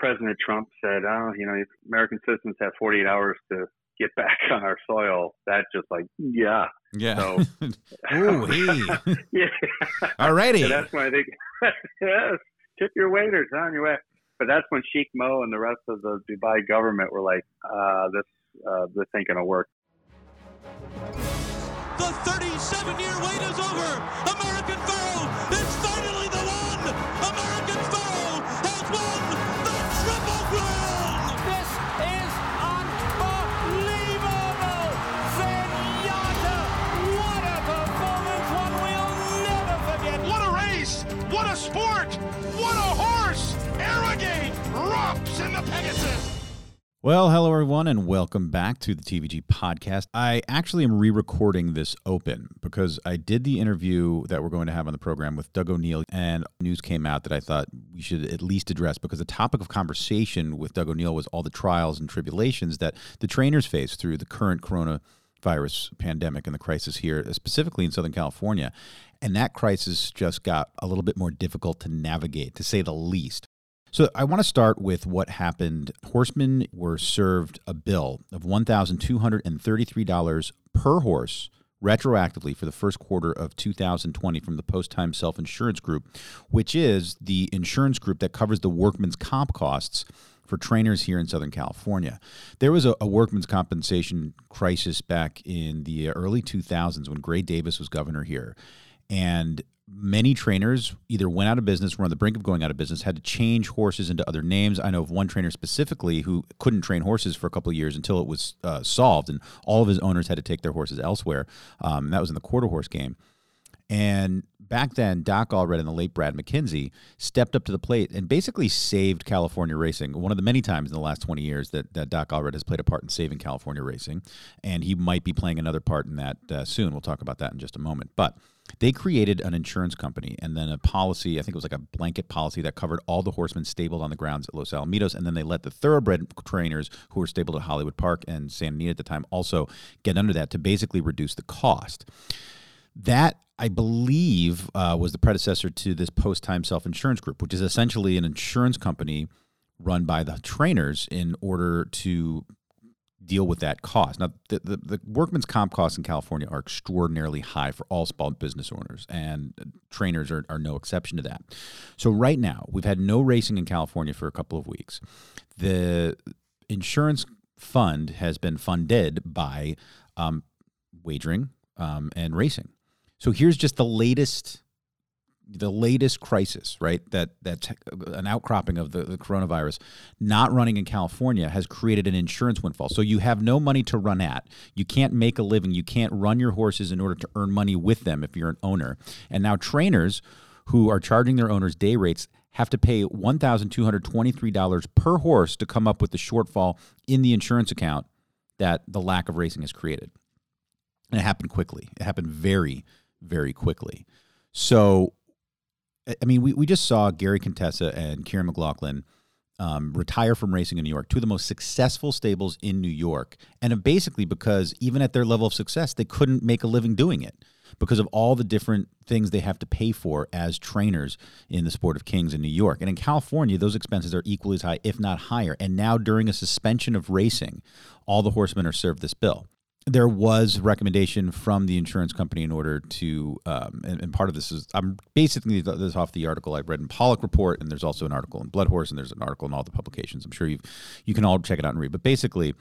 President Trump said, "Oh, you know, American citizens have 48 hours to get back on our soil." That just like, yeah, Yeah. So- Ooh, hey. yeah. Alrighty. So that's when I think, yes, tip your waiters on your way. But that's when Sheikh Mo and the rest of the Dubai government were like, uh, this, uh, this ain't gonna work. The 37-year wait is over. American Pharoah Well, hello everyone, and welcome back to the TVG podcast. I actually am re-recording this open because I did the interview that we're going to have on the program with Doug O'Neill, and news came out that I thought we should at least address because the topic of conversation with Doug O'Neill was all the trials and tribulations that the trainers face through the current coronavirus pandemic and the crisis here, specifically in Southern California. And that crisis just got a little bit more difficult to navigate, to say the least. So I want to start with what happened. Horsemen were served a bill of $1,233 per horse retroactively for the first quarter of 2020 from the Post Time Self Insurance Group, which is the insurance group that covers the workman's comp costs for trainers here in Southern California. There was a, a workman's compensation crisis back in the early 2000s when Gray Davis was governor here. And many trainers either went out of business, were on the brink of going out of business, had to change horses into other names. I know of one trainer specifically who couldn't train horses for a couple of years until it was uh, solved, and all of his owners had to take their horses elsewhere. Um, that was in the quarter horse game. And back then, Doc Allred and the late Brad McKenzie stepped up to the plate and basically saved California racing. One of the many times in the last 20 years that, that Doc Allred has played a part in saving California racing. And he might be playing another part in that uh, soon. We'll talk about that in just a moment. But they created an insurance company and then a policy, I think it was like a blanket policy that covered all the horsemen stabled on the grounds at Los Alamitos. And then they let the thoroughbred trainers who were stabled at Hollywood Park and Santa Anita at the time also get under that to basically reduce the cost. That, I believe, uh, was the predecessor to this post time self insurance group, which is essentially an insurance company run by the trainers in order to deal with that cost. Now, the, the, the, workman's comp costs in California are extraordinarily high for all small business owners, and trainers are, are no exception to that. So, right now, we've had no racing in California for a couple of weeks. The insurance fund has been funded by um, wagering um, and racing. So, here's just the latest the latest crisis, right? That that's an outcropping of the, the, coronavirus not running in California has created an insurance windfall. So you have no money to run at. You can't make a living. You can't run your horses in order to earn money with them if you're an owner. And now trainers who are charging their owners day rates have to pay $1,223 per horse to come up with the shortfall in the insurance account that the lack of racing has created. And it happened quickly. It happened very, very quickly. So I mean, we, we just saw Gary Contessa and Kiaran McLaughlin um, retire from racing in New York, two of the most successful stables in New York. And basically because even at their level of success, they couldn't make a living doing it because of all the different things they have to pay for as trainers in the sport of kings in New York. And in California, those expenses are equally as high, if not higher. And now, during a suspension of racing, all the horsemen are served this bill there was recommendation from the insurance company in order to, um, and, and, part of this is I'm basically this off the article I've read in Paulick Report, and there's also an article in Blood Horse, and there's an article in all the publications. I'm sure you you can all check it out and read. But basically,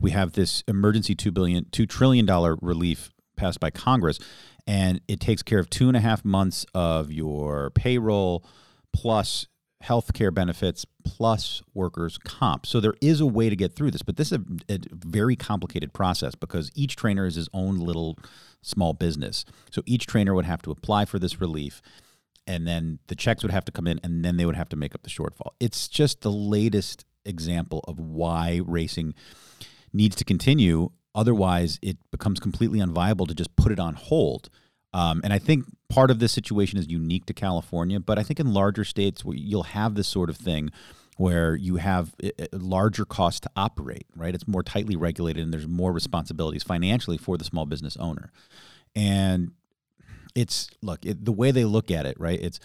we have this emergency two billion, two trillion dollar relief passed by Congress, and it takes care of two and a half months of your payroll plus health care benefits plus workers' comp. So there is a way to get through this, but this is a, a, very complicated process because each trainer is his own little small business. So each trainer would have to apply for this relief, and then the checks would have to come in, and then they would have to make up the shortfall. It's just the latest example of why racing needs to continue. Otherwise, it becomes completely unviable to just put it on hold. Um, and I think part of this situation is unique to California, but I think in larger states you'll have this sort of thing where you have a larger cost to operate, right? It's more tightly regulated and there's more responsibilities financially for the small business owner. And it's look, it, the way they look at it, right? It's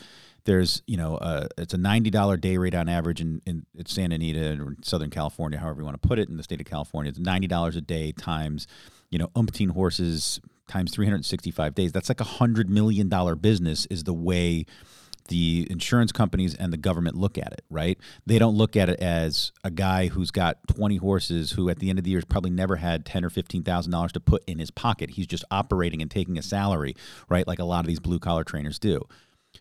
there's you know uh, it's a ninety dollar day rate on average in, in, in Santa Anita or Southern California, however you want to put it, in the state of California. It's ninety dollars a day times you know umpteen horses times three hundred sixty five days. That's like a hundred million dollar business. Is the way the insurance companies and the government look at it, right? They don't look at it as a guy who's got 20 horses who at the end of the year has probably never had 10 or 15,000 dollars to put in his pocket. He's just operating and taking a salary, right? Like a lot of these blue collar trainers do.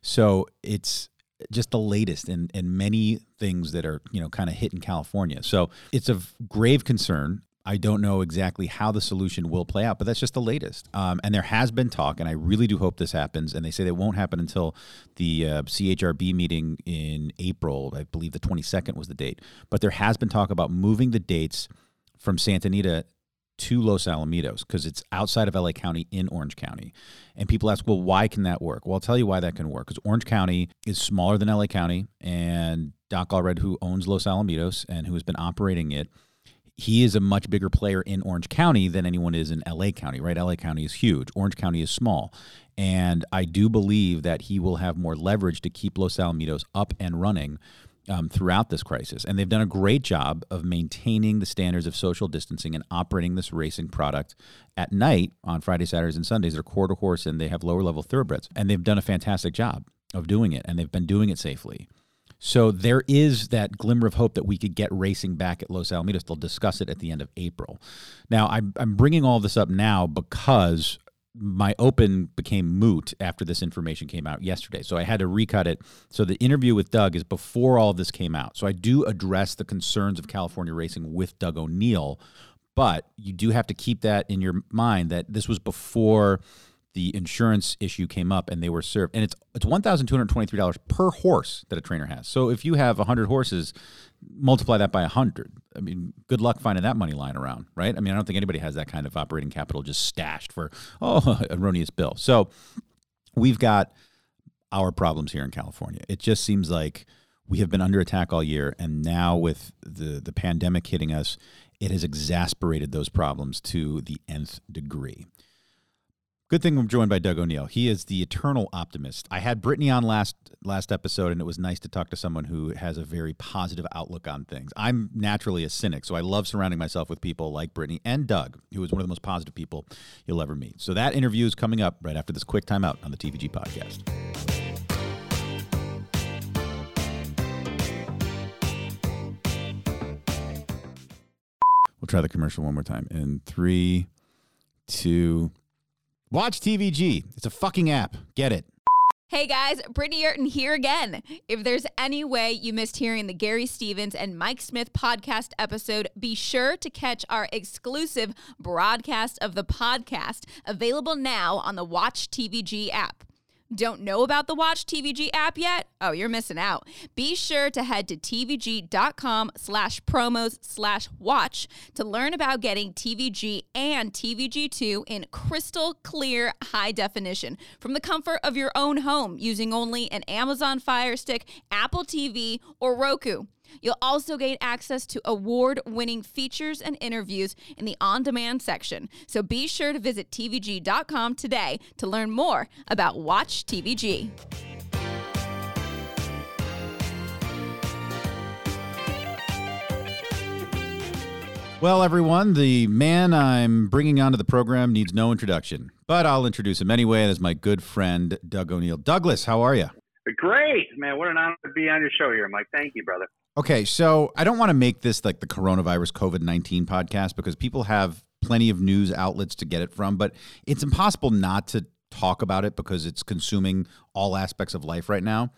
So it's just the latest in, in many things that are, you know, kind of hit in California. So it's of grave concern. I don't know exactly how the solution will play out, but that's just the latest. Um, and there has been talk, and I really do hope this happens. And they say it won't happen until the uh, CHRB meeting in April. I believe the 22nd was the date. But there has been talk about moving the dates from Santa Anita to Los Alamitos because it's outside of LA County in Orange County. And people ask, well, why can that work? Well, I'll tell you why that can work because Orange County is smaller than LA County. And Doc Allred, who owns Los Alamitos and who has been operating it, he is a much bigger player in Orange County than anyone is in LA County, right? LA County is huge, Orange County is small. And I do believe that he will have more leverage to keep Los Alamitos up and running um, throughout this crisis. And they've done a great job of maintaining the standards of social distancing and operating this racing product at night on Friday, Saturdays, and Sundays. They're quarter horse and they have lower level thoroughbreds. And they've done a fantastic job of doing it, and they've been doing it safely. So there is that glimmer of hope that we could get racing back at Los Alamitos. They'll discuss it at the end of April. Now, I'm, I'm bringing all this up now because my open became moot after this information came out yesterday. So I had to recut it. So the interview with Doug is before all this came out. So I do address the concerns of California racing with Doug O'Neill, but you do have to keep that in your mind that this was before the insurance issue came up and they were served. And it's it's $1223 per horse that a trainer has. So if you have 100 horses multiply that by 100 i mean good luck finding that money lying around right? I mean i don't think anybody has that kind of operating capital just stashed for oh erroneous bill. So we've got our problems here in california. It just seems like we have been under attack all year and now with the the pandemic hitting us it has exasperated those problems to the nth degree Good thing I'm joined by Doug O'Neill. He is the eternal optimist. I had Britney on last last episode, and it was nice to talk to someone who has a very positive outlook on things. I'm naturally a cynic, so I love surrounding myself with people like Britney and Doug, who is one of the most positive people you'll ever meet. So that interview is coming up right after this quick timeout on the TVG podcast. We'll try the commercial one more time in three, two. Watch TVG. It's a fucking app. Get it. Hey guys, Britney Eurton here again. If there's any way you missed hearing the Gary Stevens and Mike Smith podcast episode, be sure to catch our exclusive broadcast of the podcast available now on the Watch TVG app. Don't know about the Watch TVG app yet? Oh, you're missing out. Be sure to head to tvg.com slash promos slash watch to learn about getting TVG and TVG2 in crystal clear high definition from the comfort of your own home using only an Amazon Fire Stick, Apple TV, or Roku. You'll also gain access to award winning features and interviews in the on demand section. So be sure to visit TVG.com today to learn more about Watch TVG. Well, everyone, the man I'm bringing onto the program needs no introduction, but I'll introduce him anyway. That's my good friend, Doug O'Neill. Douglas, how are you? Great, man. What an honor to be on your show here, Mike. Thank you, brother. Okay, so I don't want to make this like the coronavirus COVID 19 podcast because people have plenty of news outlets to get it from, but it's impossible not to talk about it because it's consuming all aspects of life right now.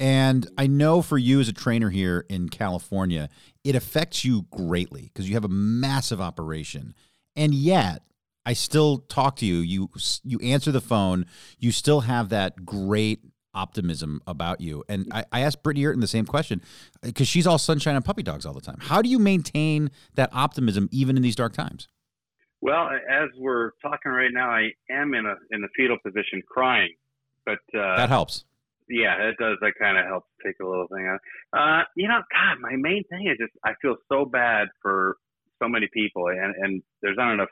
And I know for you as a trainer here in California, it affects you greatly because you have a massive operation. And yet, I still talk to you. You you answer the phone. You still have that great optimism about you. And I, I asked Britney Eurton the same question because she's all sunshine and puppy dogs all the time. How do you maintain that optimism even in these dark times? Well, as we're talking right now, I am in a in the fetal position, crying, but uh, that helps. Yeah, it does. That kind of helps take a little thing out. Uh, you know, God, my main thing is just I feel so bad for so many people, and and there's not enough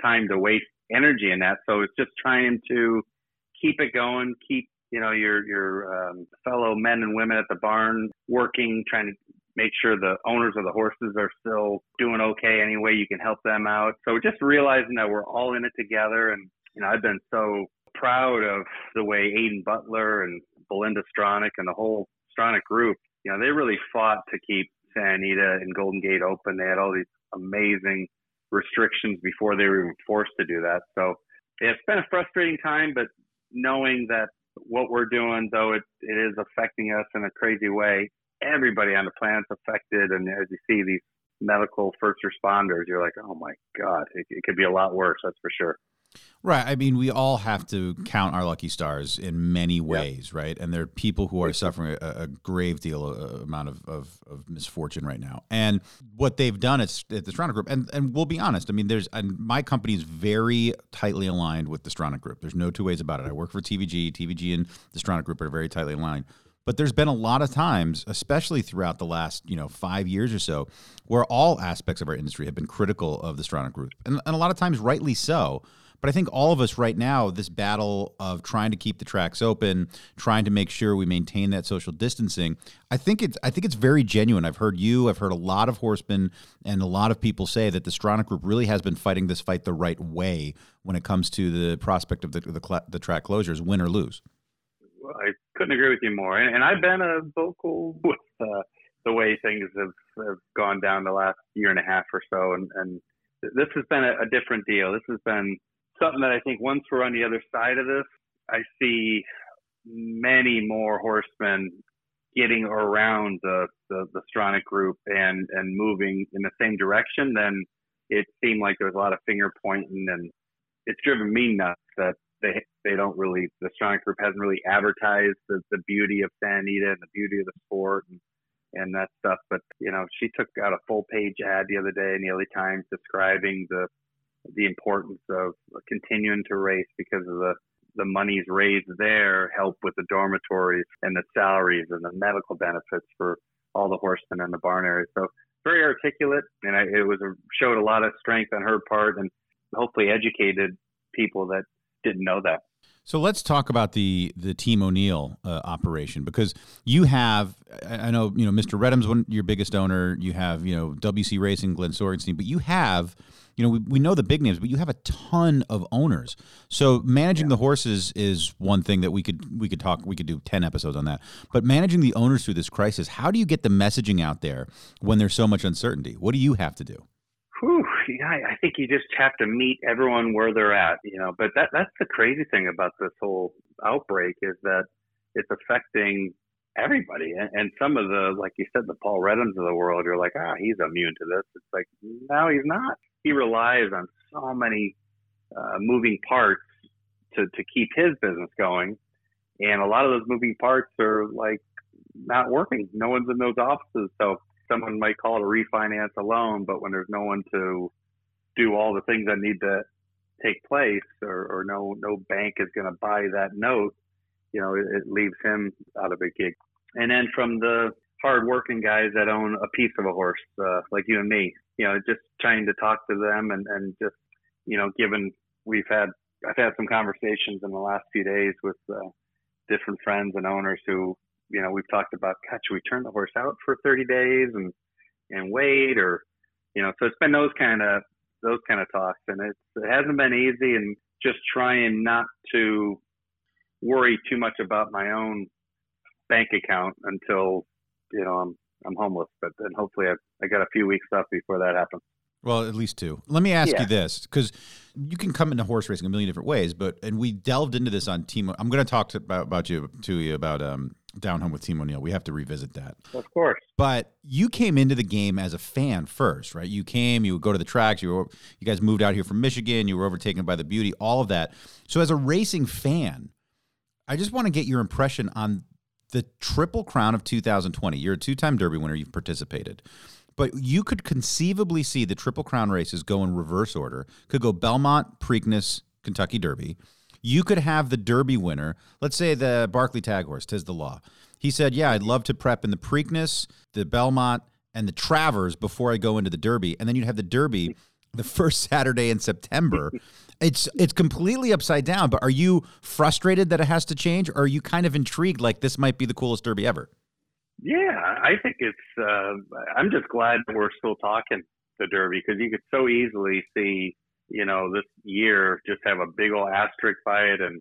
time to waste energy in that. So it's just trying to keep it going, keep you know your your um, fellow men and women at the barn working, trying to make sure the owners of the horses are still doing okay any way you can help them out. So just realizing that we're all in it together, and you know I've been so proud of the way Aidan Butler and Belinda Stronach and the whole Stronach group, you know, they really fought to keep Santa Anita and Golden Gate open. They had all these amazing restrictions before they were even forced to do that. So it's been a frustrating time, but knowing that what we're doing, though it, it is affecting us in a crazy way, everybody on the planet's affected. And as you see these medical first responders, you're like, oh my God, it, it could be a lot worse, that's for sure. Right. I mean, we all have to count our lucky stars in many ways, right? And there are people who are suffering a, a grave deal uh, amount of, of, of, misfortune right now. And what they've done at, at the Stronach Group, and, and we'll be honest, I mean, there's and my company is very tightly aligned with the Stronach Group. There's no two ways about it. I work for TVG. TVG and the Stronach Group are very tightly aligned. But there's been a lot of times, especially throughout the last, you know, five years or so, where all aspects of our industry have been critical of the Stronach Group. And, and a lot of times rightly so. But I think all of us right now, this battle of trying to keep the tracks open, trying to make sure we maintain that social distancing, I think it's I think it's very genuine. I've heard you, I've heard a lot of horsemen and a lot of people say that the Stronach Group really has been fighting this fight the right way when it comes to the prospect of the the, the track closures, win or lose. I couldn't agree with you more. And, and I've been a vocal with uh, the way things have, have gone down the last year and a half or so, and, and this has been a, a different deal. This has been something that I think once we're on the other side of this, I see many more horsemen getting around the, the, the Stronach group and, and moving in the same direction, then it seemed like there was a lot of finger pointing and it's driven me nuts that they they don't really the Stronach group hasn't really advertised the, the beauty of Santa Anita and the beauty of the sport and and that stuff. But you know, she took out a full page ad the other day in the LA Times describing the the importance of continuing to race because of the the monies raised there help with the dormitories and the salaries and the medical benefits for all the horsemen in the barn area. So very articulate, and I, it was a, showed a lot of strength on her part, and hopefully educated people that didn't know that. So let's talk about the the Team O'Neill uh, operation because you have I know you know Mr. Reddam's one your biggest owner. You have you know WC Racing, Glenn Sorgenstein, but you have you know, we, we know the big names, but you have a ton of owners. So managing yeah. the horses is one thing that we could we could talk we could do 10 episodes on that. But managing the owners through this crisis, how do you get the messaging out there when there's so much uncertainty? What do you have to do? Yeah, I think you just have to meet everyone where they're at, you know. But that that's the crazy thing about this whole outbreak is that it's affecting everybody. And, and some of the, like you said, the Paul Reddams of the world, you're like, ah, he's immune to this. It's like, no, he's not he relies on so many uh, moving parts to, to keep his business going. And a lot of those moving parts are like not working. No one's in those offices. So someone might call it a refinance a loan, but when there's no one to do all the things that need to take place or, or no, no bank is going to buy that note, you know, it, it leaves him out of a gig. And then from the hardworking guys that own a piece of a horse, uh, like you and me, you know, just trying to talk to them and, and just, you know, given we've had, I've had some conversations in the last few days with uh, different friends and owners who, you know, we've talked about, God, should we turn the horse out for 30 days and, and wait or, you know, so it's been those kind of, those kind of talks and it's, it hasn't been easy and just trying not to worry too much about my own bank account until, you know, I'm I'm homeless, but then hopefully I, I got a few weeks left before that happens. Well, at least two. Let me ask yeah. you this, because you can come into horse racing a million different ways, but and we delved into this on Team. I'm going to talk about about you to you about um, down home with Team O'Neill. We have to revisit that, of course. But you came into the game as a fan first, right? You came, you would go to the tracks. You were, you guys moved out here from Michigan. You were overtaken by the beauty, all of that. So as a racing fan, I just want to get your impression on the Triple Crown of 2020. You're a two time Derby winner, you've participated. But you could conceivably see the Triple Crown races go in reverse order. Could go Belmont, Preakness, Kentucky Derby. You could have the Derby winner, let's say the Barclay Tagg Horse, Tiz the Law. He said, Yeah, I'd love to prep in the Preakness, the Belmont, and the Travers before I go into the Derby. And then you'd have the Derby the first Saturday in September. it's it's completely upside down. But are you frustrated that it has to change, or are you kind of intrigued like this might be the coolest Derby ever? Yeah, I think it's. Uh, I'm just glad that we're still talking the Derby because you could so easily see, you know, this year just have a big old asterisk by it, and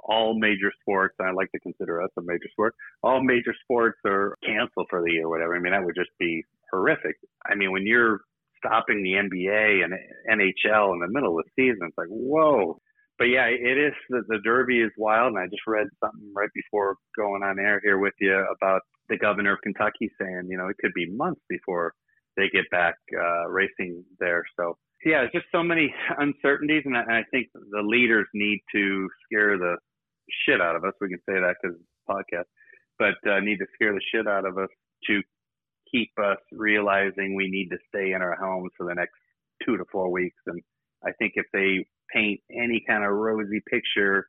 all major sports. I like to consider us a major sport. All major sports are canceled for the year, whatever. I mean, that would just be horrific. I mean, when you're stopping the NBA and NHL in the middle of the season, it's like whoa. But yeah, it is the, the Derby is wild, and I just read something right before going on air here with you about the governor of Kentucky saying, you know, it could be months before they get back uh, racing there. So yeah, it's just so many uncertainties, and I, I think the leaders need to scare the shit out of us. We can say that because podcast, but uh, need to scare the shit out of us to keep us realizing we need to stay in our homes for the next two to four weeks. And I think if they paint any kind of rosy picture,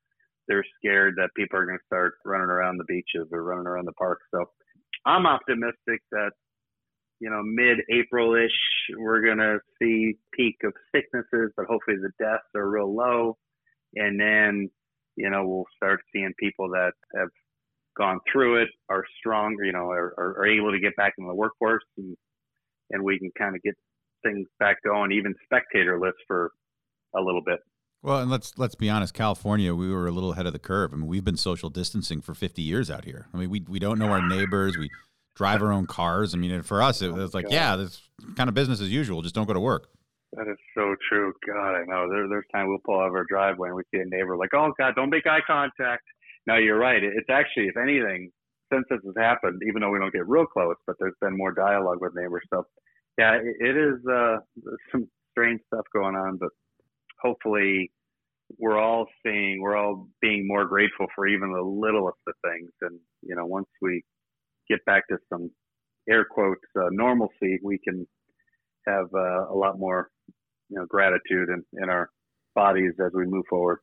they're scared that people are going to start running around the beaches or running around the park. So I'm optimistic that you know mid-April-ish we're going to see peak of sicknesses, but hopefully the deaths are real low, and then you know we'll start seeing people that have gone through it are strong, you know, are, are, are able to get back into the workforce, and and we can kind of get things back going, even spectatorless for a little bit. Well, and let's let's be honest, California, we were a little ahead of the curve. I mean, we've been social distancing for 50 years out here. I mean, we we don't know our neighbors. We drive our own cars. I mean, for us, it was like, yeah, this kind of business as usual. Just don't go to work. That is so true. God, I know. There, there's time we'll pull out of our driveway and we see a neighbor like, oh God, don't make eye contact. No, you're right. It's actually, if anything, since this has happened, even though we don't get real close, but there's been more dialogue with neighbors. So, yeah, it, it is uh, some strange stuff going on, but hopefully we're all seeing, we're all being more grateful for even the littlest of things. And, you know, once we get back to some air quotes uh, normalcy, we can have uh, a lot more, you know, gratitude in, in our bodies as we move forward.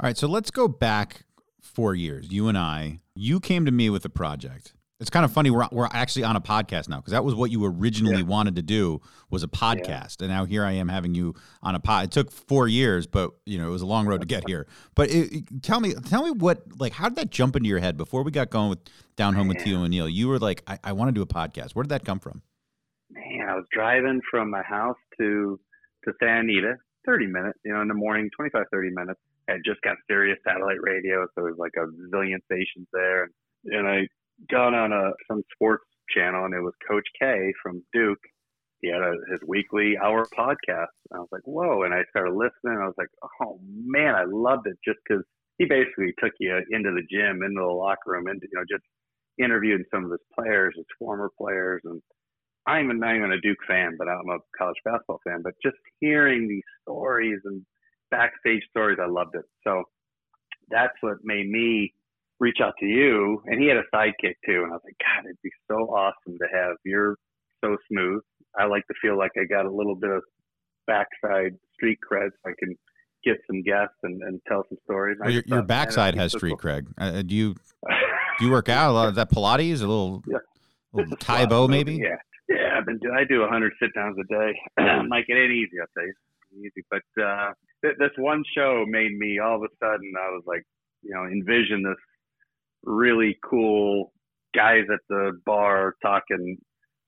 All right, so let's go back four years, you and I, you came to me with a project. It's kind of funny. We're, we're actually on a podcast now because that was what you originally yeah. wanted to do was a podcast, yeah. and now here I am having you on a pod. It took four years, but you know it was a long road to get here. But it, it, tell me, tell me what like how did that jump into your head before we got going with down home Man. with Team O'Neill? You were like, I, I want to do a podcast. Where did that come from? Man, I was driving from my house to to Santa Anita, thirty minutes, you know, in the morning, 25, 30 minutes I just got Sirius satellite radio, so it was like a zillion stations there. And I got on a some sports channel, and it was Coach K from Duke. He had a, his weekly hour podcast. And I was like, whoa! And I started listening. I was like, oh man, I loved it just because he basically took you into the gym, into the locker room, and you know just interviewed some of his players, his former players, and I'm not even a Duke fan, but I'm a college basketball fan. But just hearing these stories and backstage stories. I loved it. So that's what made me reach out to you. And he had a sidekick too. And I was like, God, it'd be so awesome to have. You're so smooth. I like to feel like I got a little bit of backside street cred so I can get some guests and, and tell some stories. Well, your, your backside has street cred. Uh, do you do you work out a lot? Is that Pilates? A little, yeah. little Tae Bo maybe? Yeah. Yeah, I've been do I do 100 sit downs a day. Mike, it ain't easy, I'll tell you. Easy, but uh, th- this one show made me all of a sudden I was like, you know, envision this really cool guys at the bar talking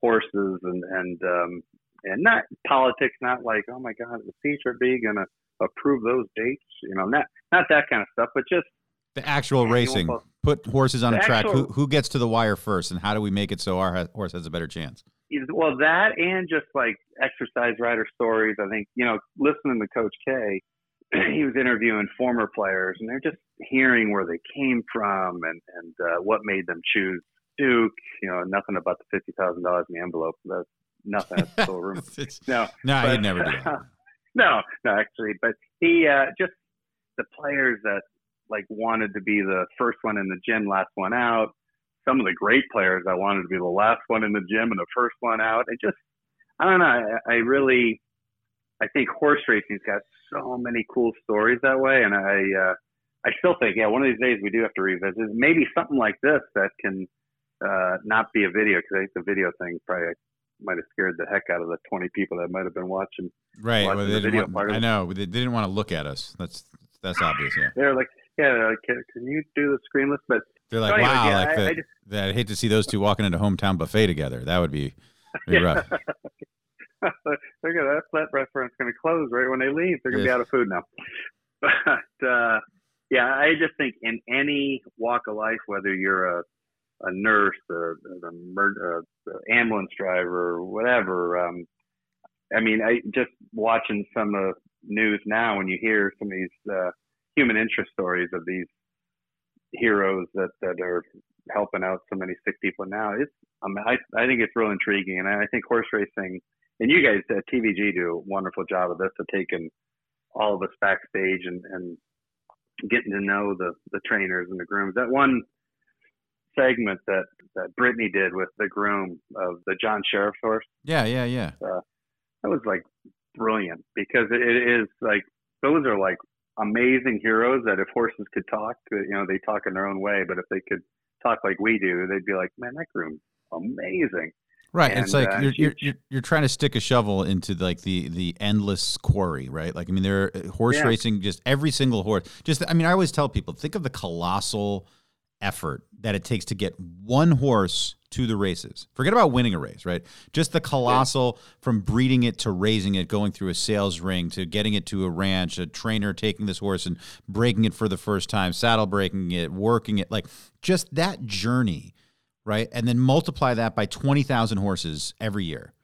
horses and and um and not politics, not like oh my god, is CHRB gonna approve those dates? You know, not not that kind of stuff, but just the actual racing. Put horses on a track. Actual, who who gets to the wire first, and how do we make it so our horse has a better chance? well, that and just like exercise rider stories. I think you know, listening to Coach K, he was interviewing former players, and they're just hearing where they came from and and uh, what made them choose Duke. You know, nothing about the fifty thousand dollars in the envelope. That's nothing. That's still room. no, no, he'd never do that. no, no, actually, but he uh, just the players that like wanted to be the first one in the gym, last one out some of the great players. I wanted to be the last one in the gym and the first one out. It just, I don't know. I, I really, I think horse racing's got so many cool stories that way, and I, uh, I still think, yeah, one of these days we do have to revisit maybe something like this that can uh, not be a video because I think the video thing probably might have scared the heck out of the 20 people that might have been watching. Right. watching Well, the video want, part I know. They didn't want to look at us. That's that's obvious. Yeah. They're like, yeah, they're like, can, can you do the screenless? But They're like, So wow, yeah, like I- the, I just- that. I'd hate to see those two walking into hometown buffet together. That would be, be rough. they're gonna that, that restaurant's gonna close right when they leave. They're gonna be out of food now. But uh, yeah, I just think in any walk of life, whether you're a a nurse, a, a, mer- a ambulance driver, or whatever. Um, I mean, I just watching some of the news now when you hear some of these uh, human interest stories of these heroes that that are helping out so many sick people now. It's I mean, I I think it's real intriguing, and I think horse racing and you guys uh, at TVG do a wonderful job of this of taking all of us backstage and and getting to know the the trainers and the grooms. That one segment that that Britney did with the groom of the John Shirreffs horse Yeah, yeah, yeah. Uh, that was like brilliant because it, it is like those are like amazing heroes that if horses could talk, uh, you know, they talk in their own way, but if they could talk like we do, they'd be like, man, that groom's amazing. Right. it's like uh, you're, you're you're you're trying to stick a shovel into like the the endless quarry, right? Like I mean, there are horse Yeah. racing. Just every single horse. Just I mean, I always tell people think of the colossal effort that it takes to get one horse to the races. Forget about winning a race, right? Just the colossal from breeding it to raising it, going through a sales ring to getting it to a ranch, a trainer taking this horse and breaking it for the first time, saddle breaking it, working it, like just that journey, right? And then multiply that by 20,000 horses every year.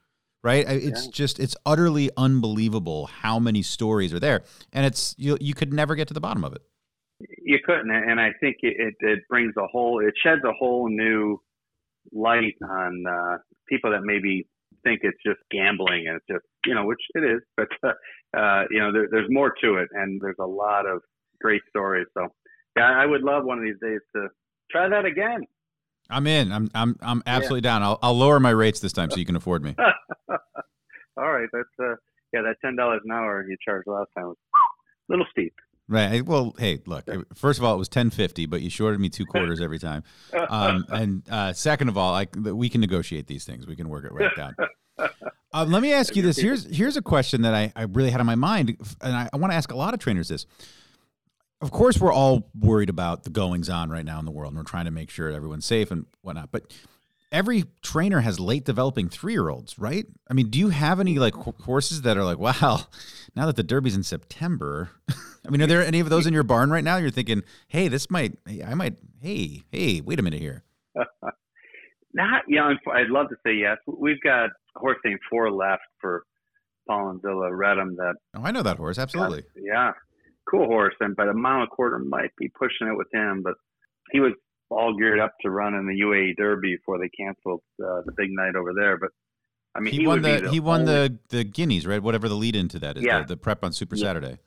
Right? It's Yeah. just it's utterly unbelievable how many stories are there and it's you you could never get to the bottom of it. You couldn't, and I think it, it, it brings a whole, it sheds a whole new light on uh, people that maybe think it's just gambling and it's just, you know, which it is, but, uh, uh, you know, there, there's more to it and there's a lot of great stories. So, yeah, I would love one of these days to try that again. I'm in. I'm I'm I'm absolutely down. I'll I'll lower my rates this time so you can afford me. All right, that's uh, yeah, that ten dollars an hour you charged last time was a little steep. Right. Well, hey, look. First of all, it was ten fifty, but you shorted me two quarters every time. Um, and uh, second of all, I, we can negotiate these things. We can work it right down. Um, let me ask you this. Here's here's a question that I, I really had on my mind, and I, I want to ask a lot of trainers this. Of course, we're all worried about the goings on right now in the world, and we're trying to make sure everyone's safe and whatnot. But every trainer has late developing three year olds, right? I mean, do you have any like horses that are like, wow, now that the Derby's in September? I mean, are there any of those in your barn right now? You're thinking, hey, this might, I might, hey, hey, wait a minute here. Not, young. I'd love to say yes. We've got a horse named Fore Left for Paul and Zillah Reddam that Oh, I know that horse, absolutely. Yeah, cool horse, and but a mile and a quarter might be pushing it with him. But he was all geared up to run in the UAE Derby before they canceled uh, the big night over there. But I mean, He, he, won be the, he won only- the the guineas, right? Whatever the lead into that is, Yeah. the, the prep on Super Yeah. Saturday.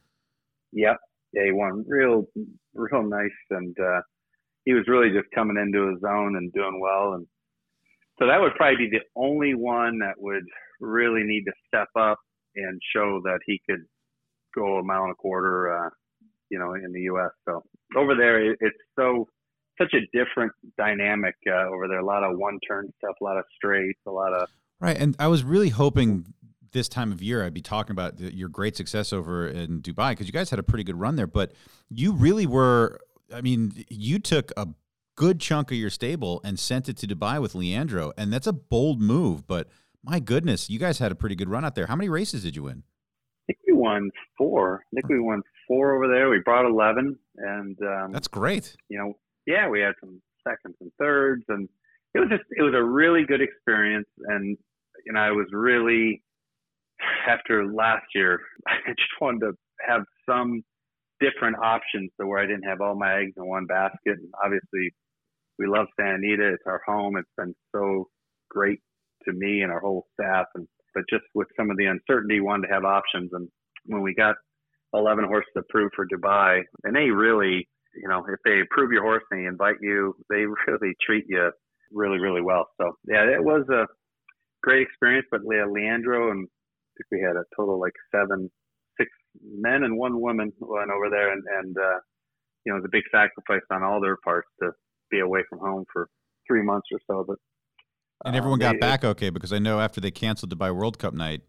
Yep, yeah, he won real, real nice, and uh, he was really just coming into his own and doing well. And so that would probably be the only one that would really need to step up and show that he could go a mile and a quarter, uh, you know, in the U.S. So over there, it, it's so such a different dynamic uh, over there. A lot of one-turn stuff, a lot of straights, a lot of Right, and I was really hoping this time of year I'd be talking about the, your great success over in Dubai because you guys had a pretty good run there. But you really were. I mean, you took a good chunk of your stable and sent it to Dubai with Leandro, and that's a bold move. But my goodness, you guys had a pretty good run out there. How many races did you win? I think we won four. I think we won four over there. We brought eleven, and um, That's great. you know, yeah, we had some seconds and thirds, and it was just it was a really good experience. And you know, I was really after last year, I just wanted to have some different options to where I didn't have all my eggs in one basket. And obviously, we love Santa Anita; it's our home. It's been so great to me and our whole staff, and but just with some of the uncertainty, wanted to have options. And when we got 11 horses approved for Dubai, and they really you know, if they approve your horse and they invite you, they really treat you really, really well. So yeah, it was a great experience. But Le- Leandro and I think we had a total like seven, six men and one woman went over there, and and uh, you know, it was a big sacrifice on all their parts to be away from home for three months or so. But And everyone Um, got they- back okay because I know after they canceled Dubai World Cup night,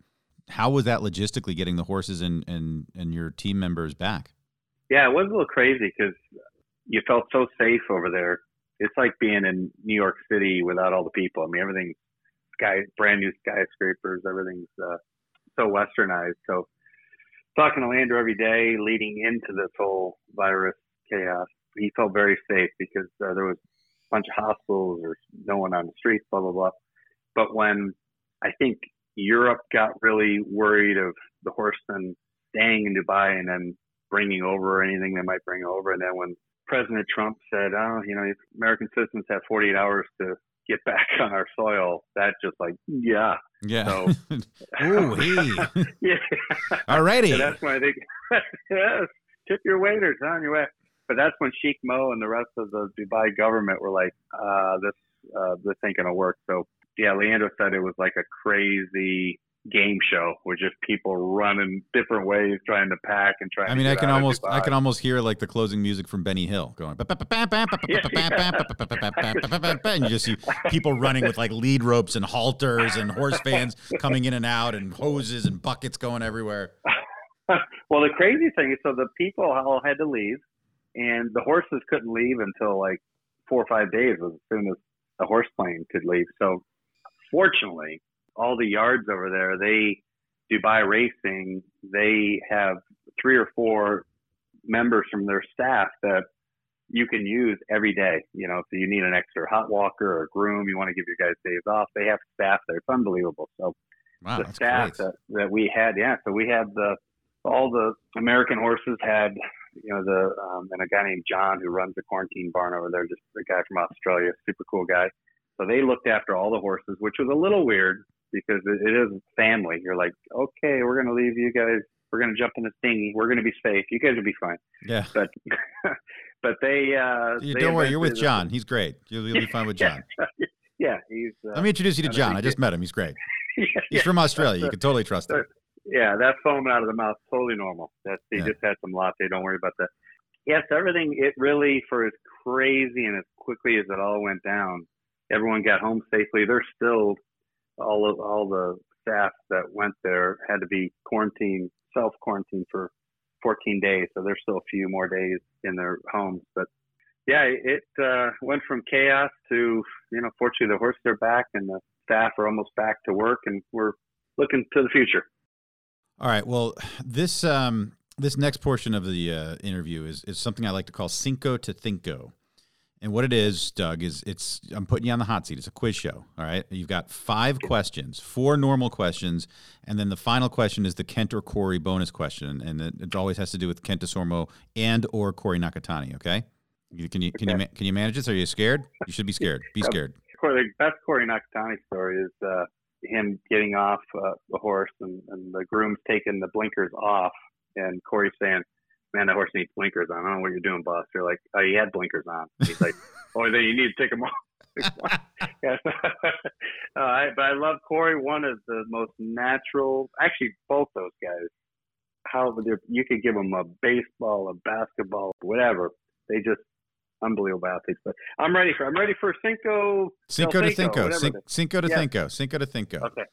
how was that logistically getting the horses and and and your team members back? Yeah, it was a little crazy because you felt so safe over there. It's like being in New York City without all the people. I mean, everything's sky, brand new skyscrapers. Everything's uh, so westernized. So talking to Leandro every day leading into this whole virus chaos, he felt very safe because uh, there was a bunch of hospitals or no one on the streets, blah, blah, blah. But when I think Europe got really worried of the horsemen staying in Dubai and then bringing over anything they might bring over. And then when President Trump said, oh, you know, American citizens have 48 hours to get back on our soil, that just like, yeah. Yeah. So, Ooh, hey. yeah. Alrighty. So that's when I think, yes, tip your waiters on your way. But that's when Sheikh Mo and the rest of the Dubai government were like, uh, this, uh, this ain't going to work. So, yeah, Leandro said it was like a crazy game show with just people running different ways, trying to pack and trying I mean, I can almost, I can almost hear like the closing music from Benny Hill going, and you just see people running with like lead ropes and halters and horse fans coming in and out and hoses and buckets going everywhere. well, the crazy thing is, so the people all had to leave, and the horses couldn't leave until like four or five days as soon as a horse plane could leave. So, fortunately, all the yards over there, they Dubai Racing, they have three or four members from their staff that you can use every day. You know, so you need an extra hot walker or groom, you want to give your guys days off, they have staff there. It's unbelievable. So Wow, the staff great. that, that we had, yeah. So we had the all the American horses had, you know, the um, and a guy named John who runs the quarantine barn over there, just a guy from Australia, super cool guy. So they looked after all the horses, which was a little weird because it, it is family. You're like, okay, we're gonna leave you guys. We're gonna jump in this dinghy. We're gonna be safe. You guys will be fine. Yeah. But but they. Uh, You they don't worry, you're with John. He's great. You'll, you'll be fine with John. Yeah, he's. Uh, Let me introduce you to John. I just met him. He's great. yeah, He's yeah. from Australia. You can totally trust him. Yeah, that foam out of the mouth, totally normal. That's he Yeah. just had some latte. Don't worry about that. Yes, everything. It really, for as crazy and as quickly as it all went down, everyone got home safely. There's still all of all the staff that went there had to be quarantined, self quarantined for 14 days. So there's still a few more days in their homes. But yeah, it uh, went from chaos to you know, fortunately the horses are back and the staff are almost back to work, and we're looking to the future. All right. Well, this um, this next portion of the uh, interview is is something I like to call Cinco to Thinko. And what it is, Doug, is it's I'm putting you on the hot seat. It's a quiz show. All right. You've got five questions, four normal questions, and then the final question is the Kent or Corey bonus question, and it, it always has to do with Kent Desormeaux and or Corey Nakatani. Okay. You, can you can you Okay. ma- can you manage this? Are you scared? You should be scared. Be scared. The best Corey Nakatani story is uh, him getting off uh, the horse and, and the groom's taking the blinkers off, and Corey saying, "Man, that horse needs blinkers on. I don't know what you're doing, boss." You're like, "Oh, he had blinkers on." He's like, "Oh, then you need to take them off." yeah. uh, but I love Corey. One of the most natural. Actually, both those guys. How you could give them a baseball, a basketball, whatever. They just unbelievable athletes. But I'm ready for. I'm ready for Cinco. Cinco del to Thinko. whatever Cin- it is. Cinco to Yeah. Thinko. Cinco to Thinko. Okay.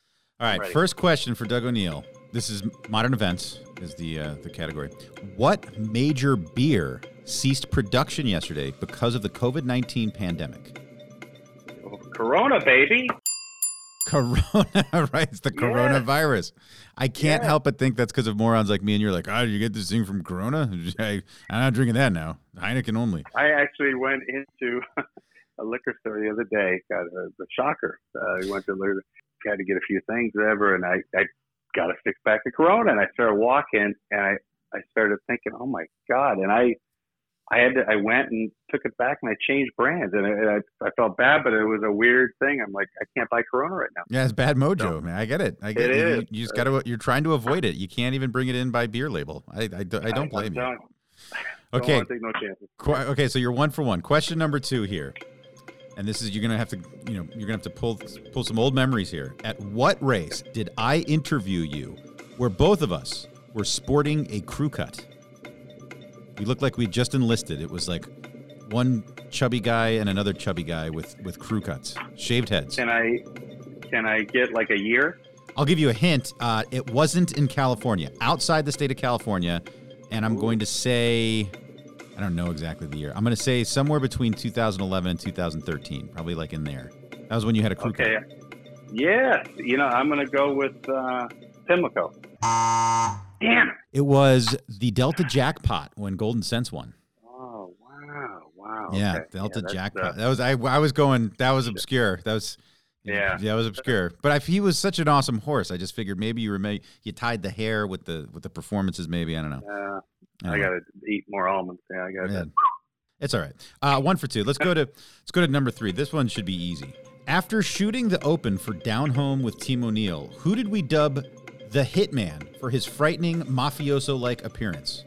All right, first question for Doug O'Neill. This is modern events is the uh, the category. What major beer ceased production yesterday because of the COVID nineteen pandemic? Corona, baby. Corona, right? It's the Yeah. coronavirus. I can't Yeah. help but think that's because of morons like me and you're like, oh, did you get this thing from Corona? I, I'm not drinking that now. Heineken only. I actually went into a liquor store the other day. Got a, the shocker. Uh, I went to liquor, had to get a few things, whatever, and I, I got a six pack of Corona, and I started walking, and I, I started thinking, oh my god, and I, I had to, I went and took it back, and I changed brands, and I, I, I felt bad, but it was a weird thing. I'm like, I can't buy Corona right now. Yeah, it's bad mojo, man. I get it. I get It You, you, just got to, you're trying to avoid it. You can't even bring it in by beer label. I, I, I don't blame you. Okay, take no chances. Qu- okay, so you're one for one. Question number two here, and this is you're gonna have to, you know, you're gonna have to pull pull some old memories here. At what race did I interview you, where both of us were sporting a crew cut? We looked like we just enlisted. It was like one chubby guy and another chubby guy with with crew cuts, shaved heads. Can I can I get like a year? I'll give you a hint. Uh, it wasn't in California, outside the state of California, and I'm going to say, I don't know exactly the year. I'm going to say somewhere between 2011 and 2013, probably like in there. That was when you had a crew Okay. Yeah. You know, I'm gonna go with uh, Pimlico. Damn it. It was the Delta jackpot when Goldencents won. Oh wow, wow. Yeah, okay. Delta that's, jackpot. uh, that was I. I was going. That was obscure. That was. Yeah. yeah, it was obscure. But if he was such an awesome horse, I just figured maybe you were you tied the hair with the with the performances. Maybe I don't know. uh, don't I gotta eat more almonds. Yeah, I gotta. Yeah. It's all right. Uh, one for two. Let's go to let's go to number three. This one should be easy. After shooting the Open for Down Home with Team O'Neill, who did we dub the Hitman for his frightening mafioso-like appearance?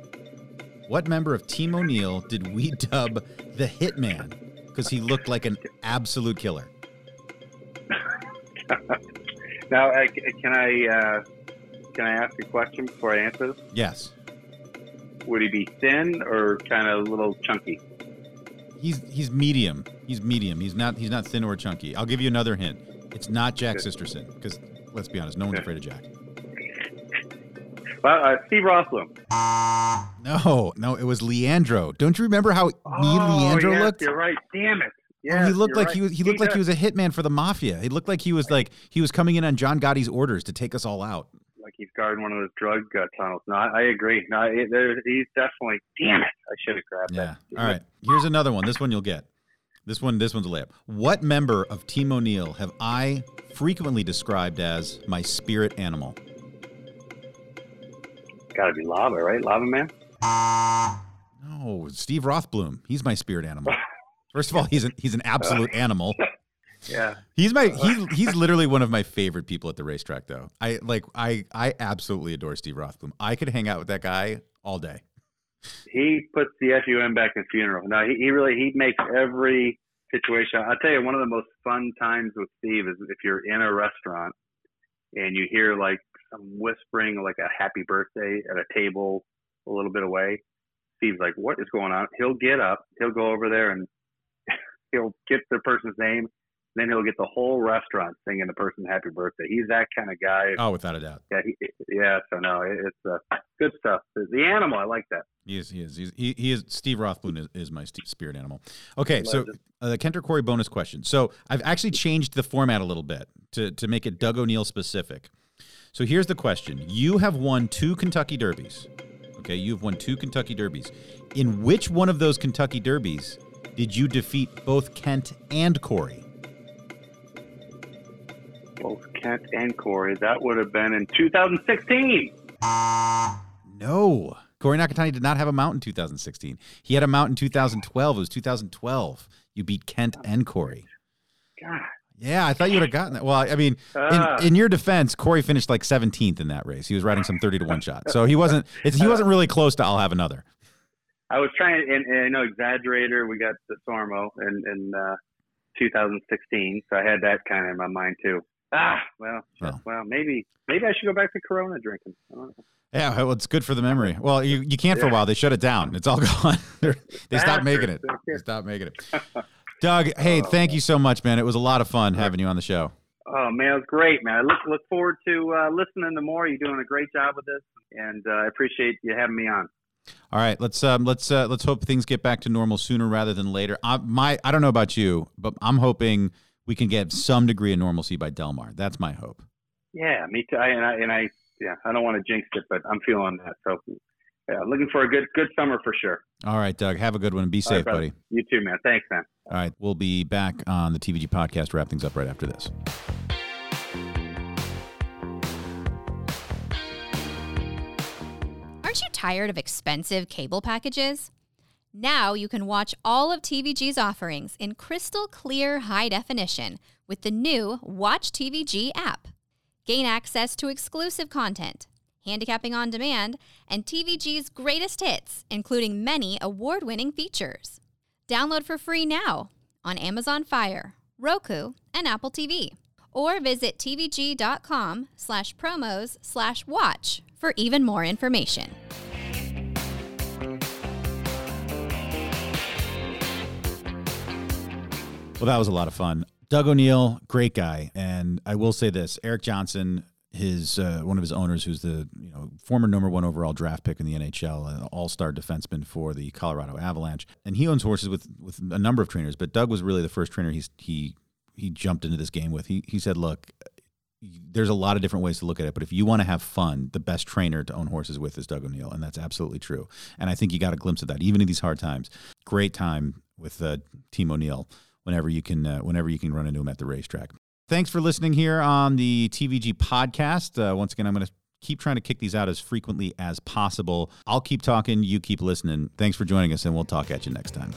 What member of Team O'Neill did we dub the Hitman because he looked like an absolute killer? Now, uh, can I uh, can I ask a question before I answer this? Yes, Would he be thin or kind of a little chunky? he's he's medium. He's medium. He's not he's not thin or chunky. I'll give you another hint. It's not Jack Okay. Sisterson because let's be honest, no one's Okay. afraid of Jack. Well, uh, Steve Rothblum. No, no, it was Leandro. Don't you remember how mean oh, Leandro yes, looked? You're right. Damn it. Oh, Yeah, he looked like he was. He looked like he was a hitman for the mafia. He looked like he was like he was coming in on John Gotti's orders to take us all out. He's guarding one of those drug uh, tunnels. No, I, I agree. No, it, there, he's definitely. Damn it! I should have grabbed Yeah. that. All right. Here's another one. This one you'll get. This one. This one's a layup. What member of Team O'Neill have I frequently described as my spirit animal? Got to be lava, right? Lava Man. No, Steve Rothblum. He's my spirit animal. First of all, he's an he's an absolute animal. Yeah. He's my he's he's literally one of my favorite people at the racetrack though. I like I I absolutely adore Steve Rothblum. I could hang out with that guy all day. He puts the FUM back in funeral. No, he, he really he makes every situation. I'll tell you, one of the most fun times with Steve is if you're in a restaurant and you hear like some whispering, like a happy birthday at a table a little bit away. Steve's like, "What is going on?" He'll get up, he'll go over there, and he'll get the person's name. Then he'll get the whole restaurant singing the person happy birthday. He's that kind of guy. Oh, without a doubt. Yeah, he, yeah. So no, it, it's uh, good stuff. The animal, I like that. He is. He is. He's, he, he is. Steve Rothblum is, is my spirit animal. Okay, so uh, the Kent or Corey bonus question. So I've actually changed the format a little bit to to make it Doug O'Neill specific. So here's the question: You have won two Kentucky Derbies. Okay, you've won two Kentucky Derbies. In which one of those Kentucky Derbies did you defeat both Kent and Corey? Both Kent and Corey. That would have been in 2016. No. Corey Nakatani did not have a mount in 2016. He had a mount in 2012. It was 2012. You beat Kent and Corey. God. Yeah, I thought you would have gotten that. Well, I mean, Ah. in, in your defense, Corey finished like 17th in that race. He was riding some 30 to one shot, so he wasn't. It's, he wasn't really close to. I'll Have Another. I was trying, and, and I know Exaggerator. We got the Sormo in, in uh, 2016, so I had that kind of in my mind too. Ah, well, Well. well, maybe maybe I should go back to Corona drinking. I don't know. Yeah, well, it's good for the memory. Well, you, you can't for a while. They shut it down. It's all gone. They're- stopped making it. They stopped making it. Doug, hey, thank you so much, man. It was a lot of fun having you on the show. Oh man, it was great, man. I look look forward to uh, listening to more. You're doing a great job with this, and uh, I appreciate you having me on. All right, let's um, let's uh, let's hope things get back to normal sooner rather than later. I, my I don't know about you, but I'm hoping we can get some degree of normalcy by Del Mar. That's my hope. Yeah, me too. I, and I and I yeah, I don't want to jinx it, but I'm feeling that. So, yeah, looking for a good good summer for sure. All right, Doug, have a good one be safe, brother. buddy. You too, man. Thanks, man. All right, we'll be back on the TVG podcast to wrap things up right after this. Aren't you tired of expensive cable packages? Now you can watch all of TVG's offerings in crystal clear high definition with the new Watch TVG app. Gain access to exclusive content, handicapping on demand, and TVG's greatest hits, including many award winning features. Download for free now on Amazon Fire, Roku, and Apple TV. Or visit tvg.com slash promos slash watch for even more information. Well, that was a lot of fun. Doug O'Neill, great guy, and I will say this: Eric Johnson, his uh, one of his owners, who's the you know former number one overall draft pick in the NHL, an all-star defenseman for the Colorado Avalanche, and he owns horses with with a number of trainers. But Doug was really the first trainer he's he he jumped into this game with. He he said, "Look, there's a lot of different ways to look at it, but if you want to have fun, the best trainer to own horses with is Doug O'Neill, and that's absolutely true. And I think you got a glimpse of that, even in these hard times. Great time with uh, Team O'Neill whenever you can uh, whenever you can run into them at the racetrack. Thanks for listening here on the TVG podcast. Uh, once again, I'm going to keep trying to kick these out as frequently as possible. I'll keep talking, you keep listening. Thanks for joining us, and we'll talk at you next time.